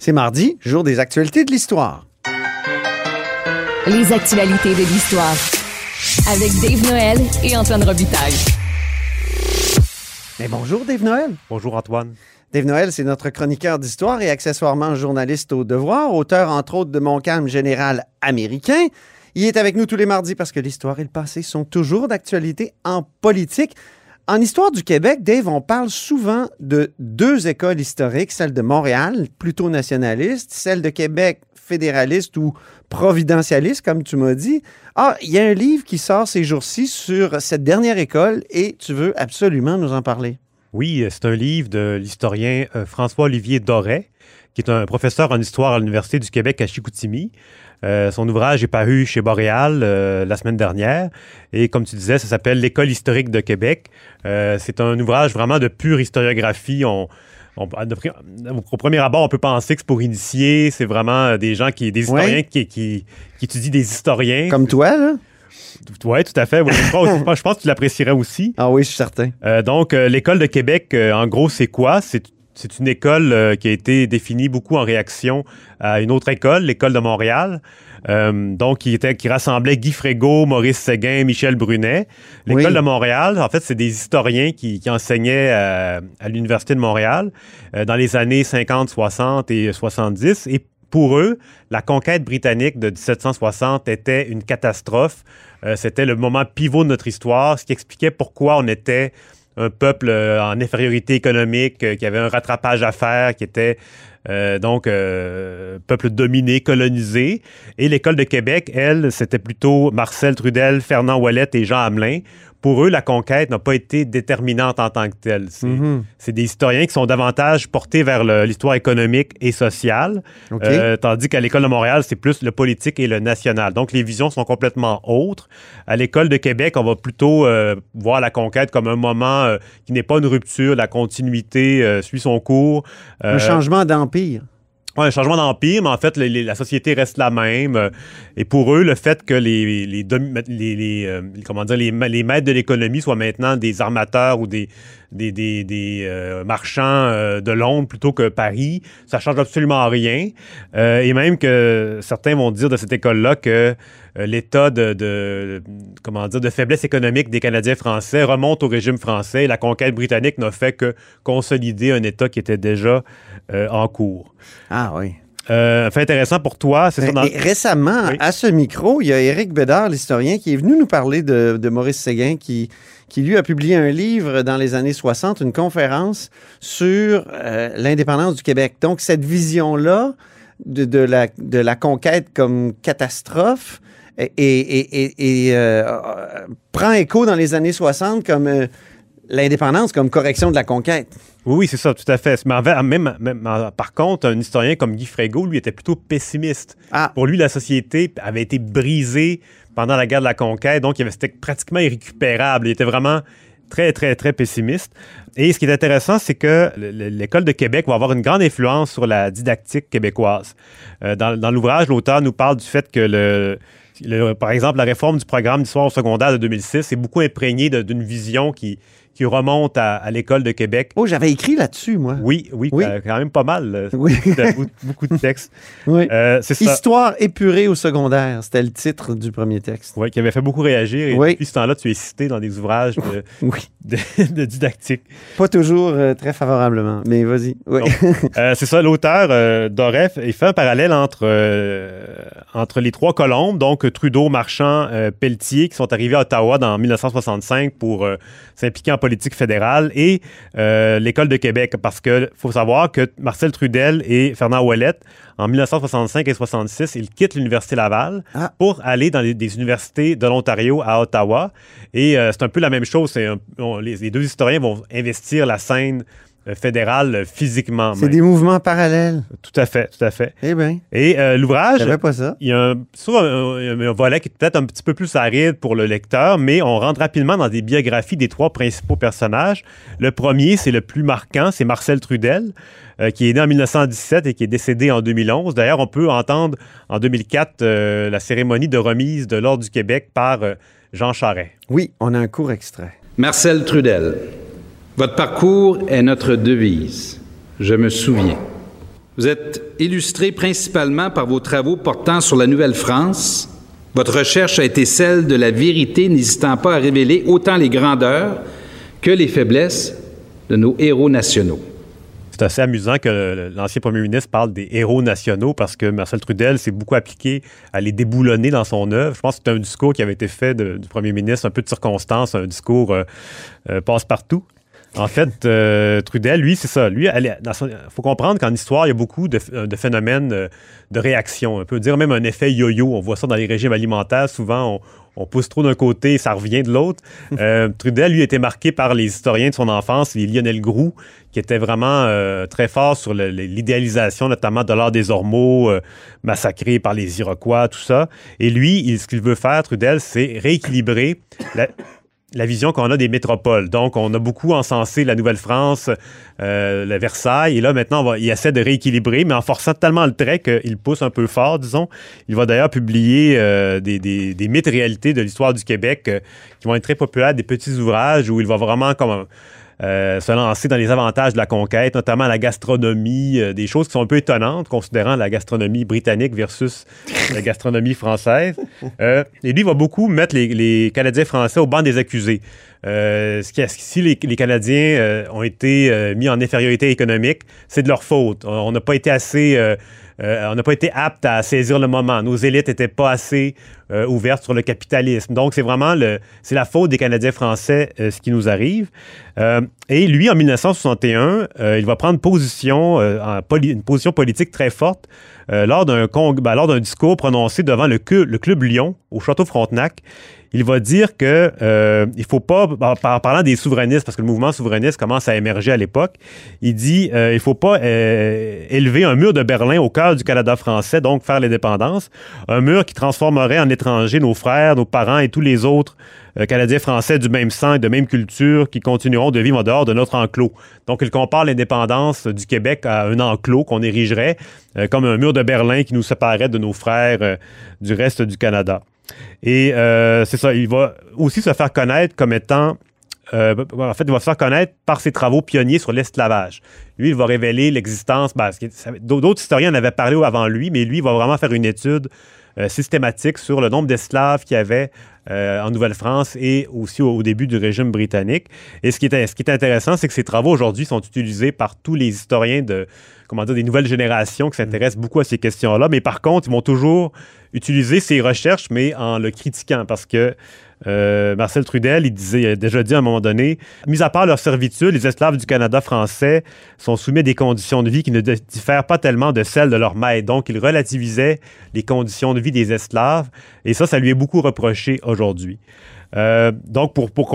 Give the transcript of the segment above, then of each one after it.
C'est mardi, jour des actualités de l'histoire. Les actualités de l'histoire. Avec Dave Noël et Antoine Robitaille. Mais bonjour Dave Noël. Bonjour Antoine. Dave Noël, c'est notre chroniqueur d'histoire et accessoirement journaliste au devoir, auteur entre autres de Mon calme général américain. Il est avec nous tous les mardis parce que l'histoire et le passé sont toujours d'actualité en politique. En histoire du Québec, Dave, on parle souvent de deux écoles historiques, celle de Montréal, plutôt nationaliste, celle de Québec, fédéraliste ou providentialiste, comme tu m'as dit. Ah, il y a un livre qui sort ces jours-ci sur cette dernière école et tu veux absolument nous en parler. Oui, c'est un livre de l'historien euh, François-Olivier Doré, qui est un professeur en histoire à l'Université du Québec à Chicoutimi. Euh, son ouvrage est paru chez Boréal euh, la semaine dernière. Et comme tu disais, ça s'appelle L'École historique de Québec. Euh, c'est un ouvrage vraiment de pure historiographie. On, au premier abord, on peut penser que c'est pour initier. C'est vraiment des gens qui, des historiens qui, qui, étudient des historiens. Comme toi, là? Oui, tout à fait. je, pense que tu l'apprécierais aussi. Ah oui, je suis certain. donc, l'École de Québec, en gros, c'est quoi? C'est c'est une école euh, qui a été définie beaucoup en réaction à une autre école, l'école de Montréal. Euh, donc, qui, était, qui rassemblait Guy Frégaud, Maurice Séguin, Michel Brunet. L'école de Montréal, en fait, c'est des historiens qui, enseignaient à, l'Université de Montréal euh, dans les années 50, 60 et 70. Et pour eux, la conquête britannique de 1760 était une catastrophe. C'était le moment pivot de notre histoire, ce qui expliquait pourquoi on était un peuple euh, en infériorité économique, euh, qui avait un rattrapage à faire, qui était euh, donc peuple dominé, colonisé. Et l'école de Québec, elle, c'était plutôt Marcel Trudel, Fernand Ouellet et Jean Hamelin pour eux, la conquête n'a pas été déterminante en tant que telle. Mhm. C'est des historiens qui sont davantage portés vers l'histoire économique et sociale, euh, tandis qu'à l'École de Montréal, c'est plus le politique et le national. Donc, les visions sont complètement autres. À l'École de Québec, on va plutôt euh, voir la conquête comme un moment euh, qui n'est pas une rupture, la continuité suit son cours. un changement d'empire un changement d'empire, mais en fait, la société reste la même. Euh, et pour eux, le fait que les, les, euh, comment dire, les, maîtres de l'économie soient maintenant des armateurs ou des, des, des, euh, marchands de Londres plutôt que Paris, ça change absolument rien. et même que certains vont dire de cette école-là que l'état de, de, comment dire, de faiblesse économique des Canadiens français remonte au régime français la conquête britannique n'a fait que consolider un état qui était déjà en cours. Ah oui. Euh, fait intéressant pour toi, c'est. Récemment, à ce micro, il y a Éric Bédard, l'historien, qui est venu nous parler de, Maurice Séguin, qui, qui lui a publié un livre dans les années 60, une conférence sur euh, l'indépendance du Québec. Donc, cette vision-là de, la, de la conquête comme catastrophe et, et, euh, prend écho dans les années 60 comme euh, l'indépendance comme correction de la conquête. Oui, c'est ça, tout à fait. Mais même, par contre, un historien comme Guy Frégaud, lui, était plutôt pessimiste. Ah. Pour lui, la société avait été brisée pendant la guerre de la conquête, donc c'était pratiquement irrécupérable. Il était vraiment très, très, très pessimiste. Et ce qui est intéressant, c'est que l'École de Québec va avoir une grande influence sur la didactique québécoise. Euh, dans, dans l'ouvrage, l'auteur nous parle du fait que le, par exemple, la réforme du programme d'histoire secondaire de 2006 est beaucoup imprégnée d'une vision qui, qui remonte à, l'école de Québec. Oh, j'avais écrit là-dessus, moi. Oui, oui, oui. quand même pas mal. Oui. beaucoup, de textes. Oui. Euh, Histoire épurée au secondaire, c'était le titre du premier texte. Oui, qui avait fait beaucoup réagir. Et oui. depuis ce temps-là, tu es cité dans des ouvrages de, oui. de, didactique. Pas toujours euh, très favorablement, mais vas-y. Oui. Euh, c'est ça, l'auteur Doref, il fait un parallèle entre, entre les trois colombes, donc Trudeau, Marchand, Pelletier, qui sont arrivés à Ottawa dans 1965 pour s'impliquer en politique fédérale et euh, l'École de Québec, parce qu'il faut savoir que Marcel Trudel et Fernand Ouellette, en 1965 et 66, ils quittent l'Université Laval ah. pour aller dans les, des universités de l'Ontario à Ottawa. Et euh, c'est un peu la même chose. les, deux historiens vont investir la scène fédéral euh, physiquement. C'est des mouvements parallèles. Tout à fait, tout à fait. Eh bien. Et euh, l'ouvrage. pas ça. Il y a un, volet qui est peut-être un petit peu plus aride pour le lecteur, mais on rentre rapidement dans des biographies des trois principaux personnages. Le premier, c'est le plus marquant, c'est Marcel Trudel. qui est né en 1917 et qui est décédé en 2011. D'ailleurs, on peut entendre en 2004 la cérémonie de remise de l'Ordre du Québec par Jean Charest. Oui, on a un court extrait. Marcel Trudel votre parcours est notre devise. Je me souviens. Vous êtes illustré principalement par vos travaux portant sur la Nouvelle-France. Votre recherche a été celle de la vérité, n'hésitant pas à révéler autant les grandeurs que les faiblesses de nos héros nationaux. C'est assez amusant que l'ancien premier ministre parle des héros nationaux parce que Marcel Trudel s'est beaucoup appliqué à les déboulonner dans son œuvre. Je pense que c'est un discours qui avait été fait du premier ministre, un peu de circonstance, un discours euh, euh, passe-partout. En fait, euh, Trudel, lui, c'est ça. Lui, il faut comprendre qu'en histoire, il y a beaucoup de, phénomènes de réaction. On peut dire même un effet yo-yo. On voit ça dans les régimes alimentaires. Souvent, on, pousse trop d'un côté et ça revient de l'autre. Euh, Trudel, lui, était marqué par les historiens de son enfance, les Lionel Groux, qui était vraiment euh, très fort sur l'idéalisation, notamment de l'art des Ormeaux, massacré par les Iroquois, tout ça. Et lui, ce qu'il veut faire, Trudel, c'est rééquilibrer la, la vision qu'on a des métropoles. Donc, on a beaucoup encensé la Nouvelle-France, euh, le Versailles, et là, maintenant, il essaie de rééquilibrer, mais en forçant tellement le trait qu'il pousse un peu fort, disons. Il va d'ailleurs publier euh, des, des, des, mythes réalités de l'histoire du Québec euh, qui vont être très populaires, des petits ouvrages où il va vraiment comme euh, se lancer dans les avantages de la conquête, notamment la gastronomie, euh, des choses qui sont un peu étonnantes, considérant la gastronomie britannique versus la gastronomie française. Euh, et lui, il va beaucoup mettre les, Canadiens français au banc des accusés. ce qui, si les, Canadiens ont été mis en infériorité économique, c'est de leur faute. On n'a pas été assez euh, on n'a pas été apte à saisir le moment. Nos élites n'étaient pas assez euh, ouvertes sur le capitalisme. Donc, c'est vraiment la faute des Canadiens français, euh, ce qui nous arrive. et lui, en 1961, il va prendre position, une position politique très forte lors d'un ben, lors d'un discours prononcé devant le, le Club Lyon au Château Frontenac il va dire que euh, il faut pas, en parlant des souverainistes, parce que le mouvement souverainiste commence à émerger à l'époque, il dit euh, il faut pas euh, élever un mur de Berlin au cœur du Canada français, donc faire l'indépendance, un mur qui transformerait en étrangers nos frères, nos parents et tous les autres euh, Canadiens français du même sang et de même culture qui continueront de vivre en dehors de notre enclos. Donc, il compare l'indépendance du Québec à un enclos qu'on érigerait comme un mur de Berlin qui nous séparerait de nos frères du reste du Canada. Et euh, c'est ça, il va aussi se faire connaître comme étant euh, en fait, il va se faire connaître par ses travaux pionniers sur l'esclavage. Lui, il va révéler l'existence. Ben, d'autres historiens en avaient parlé avant lui, mais lui, il va vraiment faire une étude euh, systématique sur le nombre d'esclaves qu'il y avait en Nouvelle-France et aussi au, début du régime britannique. Et ce qui est, ce qui est intéressant, c'est que ces travaux aujourd'hui sont utilisés par tous les historiens de, comment dire, des nouvelles générations qui s'intéressent beaucoup à ces questions-là. Mais par contre, ils vont toujours utiliser ses recherches, mais en le critiquant, parce que euh, Marcel Trudel, il disait, il a déjà dit à un moment donné, mis à part leur servitude, les esclaves du Canada français sont soumis à des conditions de vie qui ne diffèrent pas tellement de celles de leurs maîtres. Donc, il relativisait les conditions de vie des esclaves, et ça, ça lui est beaucoup reproché aujourd'hui. Euh, donc, pour,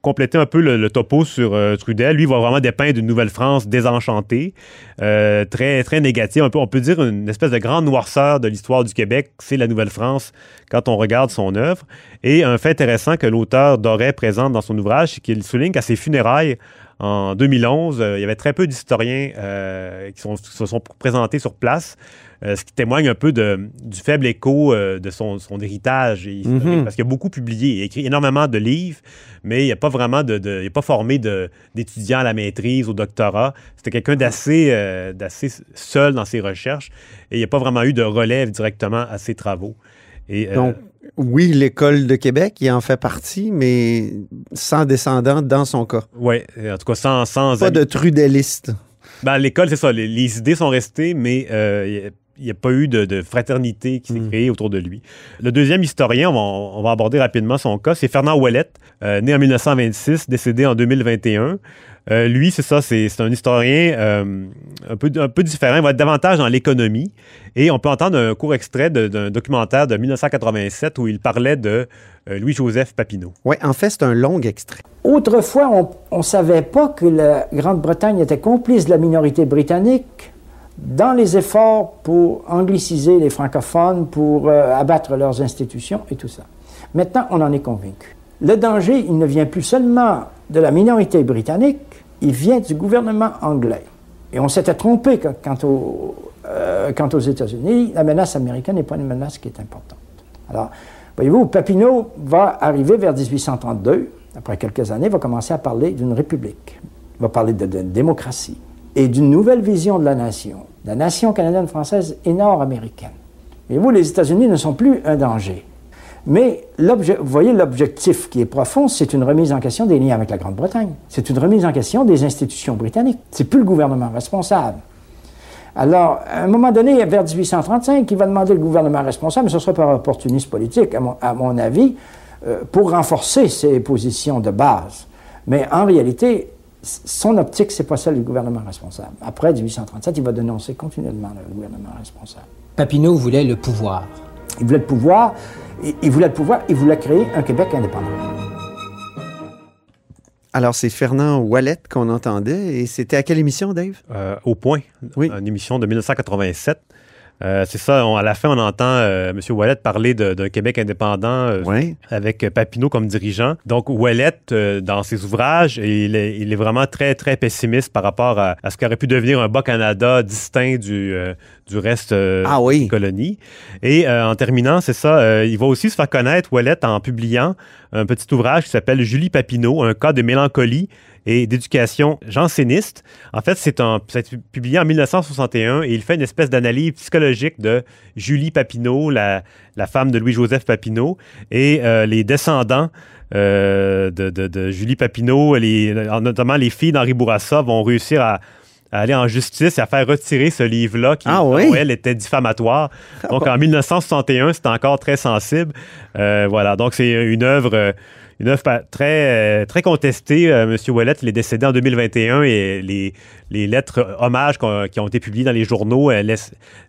compléter un peu le, topo sur euh, Trudel, lui, va vraiment dépeindre une Nouvelle-France désenchantée, euh, très, très négative. Un peu, on peut dire une espèce de grande noirceur de l'histoire du Québec, c'est la Nouvelle-France quand on regarde son œuvre. Et un fait intéressant que l'auteur Doré présente dans son ouvrage, c'est qu'il souligne qu'à ses funérailles, en 2011, il y avait très peu d'historiens qui, qui, se sont présentés sur place. Euh, ce qui témoigne un peu de, du faible écho euh, de son, son héritage mhm. parce qu'il a beaucoup publié, il a écrit énormément de livres, mais il n'a pas vraiment de, il pas formé d'étudiants à la maîtrise, au doctorat. C'était quelqu'un d'assez euh, d'assez seul dans ses recherches et il n'y a pas vraiment eu de relève directement à ses travaux. Et, Donc, oui, l'école de Québec, il en fait partie, mais sans descendant dans son cas. Oui, en tout cas sans... sans pas de trudelliste. Ben, l'école, c'est ça. Les, idées sont restées, mais il n'y a pas eu de, fraternité qui s'est hmm. créée autour de lui. Le deuxième historien, on va, aborder rapidement son cas, c'est Fernand Ouellette, euh, né en 1926, décédé en 2021. Euh, lui, c'est ça, c'est un historien euh, un, peu, un peu différent. Il va être davantage dans l'économie. Et on peut entendre un court extrait d'un documentaire de 1987 où il parlait de Louis-Joseph Papineau. Oui, en fait, c'est un long extrait. Autrefois, on ne savait pas que la Grande-Bretagne était complice de la minorité britannique dans les efforts pour angliciser les francophones, pour euh, abattre leurs institutions et tout ça. Maintenant, on en est convaincu. Le danger, il ne vient plus seulement de la minorité britannique, il vient du gouvernement anglais. Et on s'était trompé quant, euh, quant aux États-Unis. La menace américaine n'est pas une menace qui est importante. Alors, voyez-vous, Papineau va arriver vers 1832. Après quelques années, va commencer à parler d'une république. Va parler de démocratie et d'une nouvelle vision de la nation. la nation canadienne-française et nord-américaine. Et vous, les États-Unis ne sont plus un danger. Mais vous voyez, l'objectif qui est profond, c'est une remise en question des liens avec la Grande-Bretagne. C'est une remise en question des institutions britanniques. C'est plus le gouvernement responsable. Alors, à un moment donné, vers 1835, il va demander le gouvernement responsable, mais ce serait par opportunisme politique, à mon, avis, euh, pour renforcer ses positions de base. Mais en réalité, son optique, c'est pas celle du gouvernement responsable. Après 1837, il va dénoncer continuellement le gouvernement responsable. Papineau voulait le pouvoir. Il voulait le pouvoir, il voulait le pouvoir, il voulait créer un Québec indépendant. Alors, c'est Fernand Wallet qu'on entendait. Et c'était à quelle émission, Dave? Euh, au Point. Oui. Une émission de 1987. Euh, c'est ça, à la fin, on entend euh, M. Wallet parler d'un Québec indépendant avec Papineau comme dirigeant. Donc, Wallet, dans ses ouvrages, il est, il est, vraiment très, très pessimiste par rapport à, à ce qu'aurait pu devenir un Bas-Canada distinct du, du reste ah, oui. des colonies. Et en terminant, c'est ça, il va aussi se faire connaître, Wallet, en publiant un petit ouvrage qui s'appelle Julie Papineau, un cas de mélancolie et d'éducation janséniste. En fait, c'est publié en 1961 et il fait une espèce d'analyse psychologique de Julie Papineau, la, la femme de Louis-Joseph Papineau, et euh, les descendants euh, de, de, Julie Papineau, les, notamment les filles d'Henri Bourassa, vont réussir à, aller en justice et à faire retirer ce livre-là qui, ah, elle, était diffamatoire. Ah donc, en 1961, c'était encore très sensible. Euh, voilà. Donc, c'est une œuvre une œuvre très, euh, très contestée. Euh, M. Ouellet, il est décédé en 2021 et les, les lettres hommages qui ont été publiées dans les journaux euh,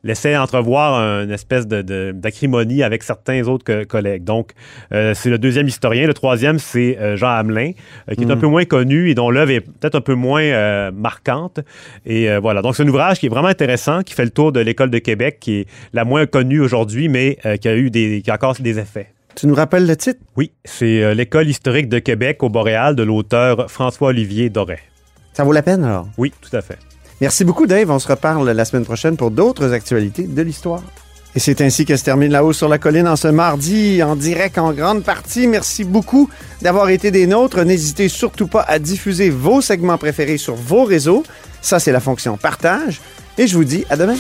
laissaient entrevoir une espèce d'acrimonie de, avec certains autres collègues. Donc, c'est le deuxième historien. Le troisième, c'est Jean Hamelin, qui est un mm. peu moins connu et dont l'œuvre est peut-être un peu moins marquante. Et voilà. Donc, c'est un ouvrage qui est vraiment intéressant, qui fait le tour de l'École de Québec, qui est la moins connue aujourd'hui, mais qui a eu des, qui a encore des effets. Tu nous rappelles le titre? Oui, c'est euh, L'École historique de Québec au Boréal de l'auteur François-Olivier Doré. Ça vaut la peine alors? Oui, tout à fait. Merci beaucoup, Dave. On se reparle la semaine prochaine pour d'autres actualités de l'histoire. Et c'est ainsi que se termine La Haut sur la Colline en ce mardi, en direct en grande partie. Merci beaucoup d'avoir été des nôtres. N'hésitez surtout pas à diffuser vos segments préférés sur vos réseaux. Ça, c'est la fonction partage. Et je vous dis à demain.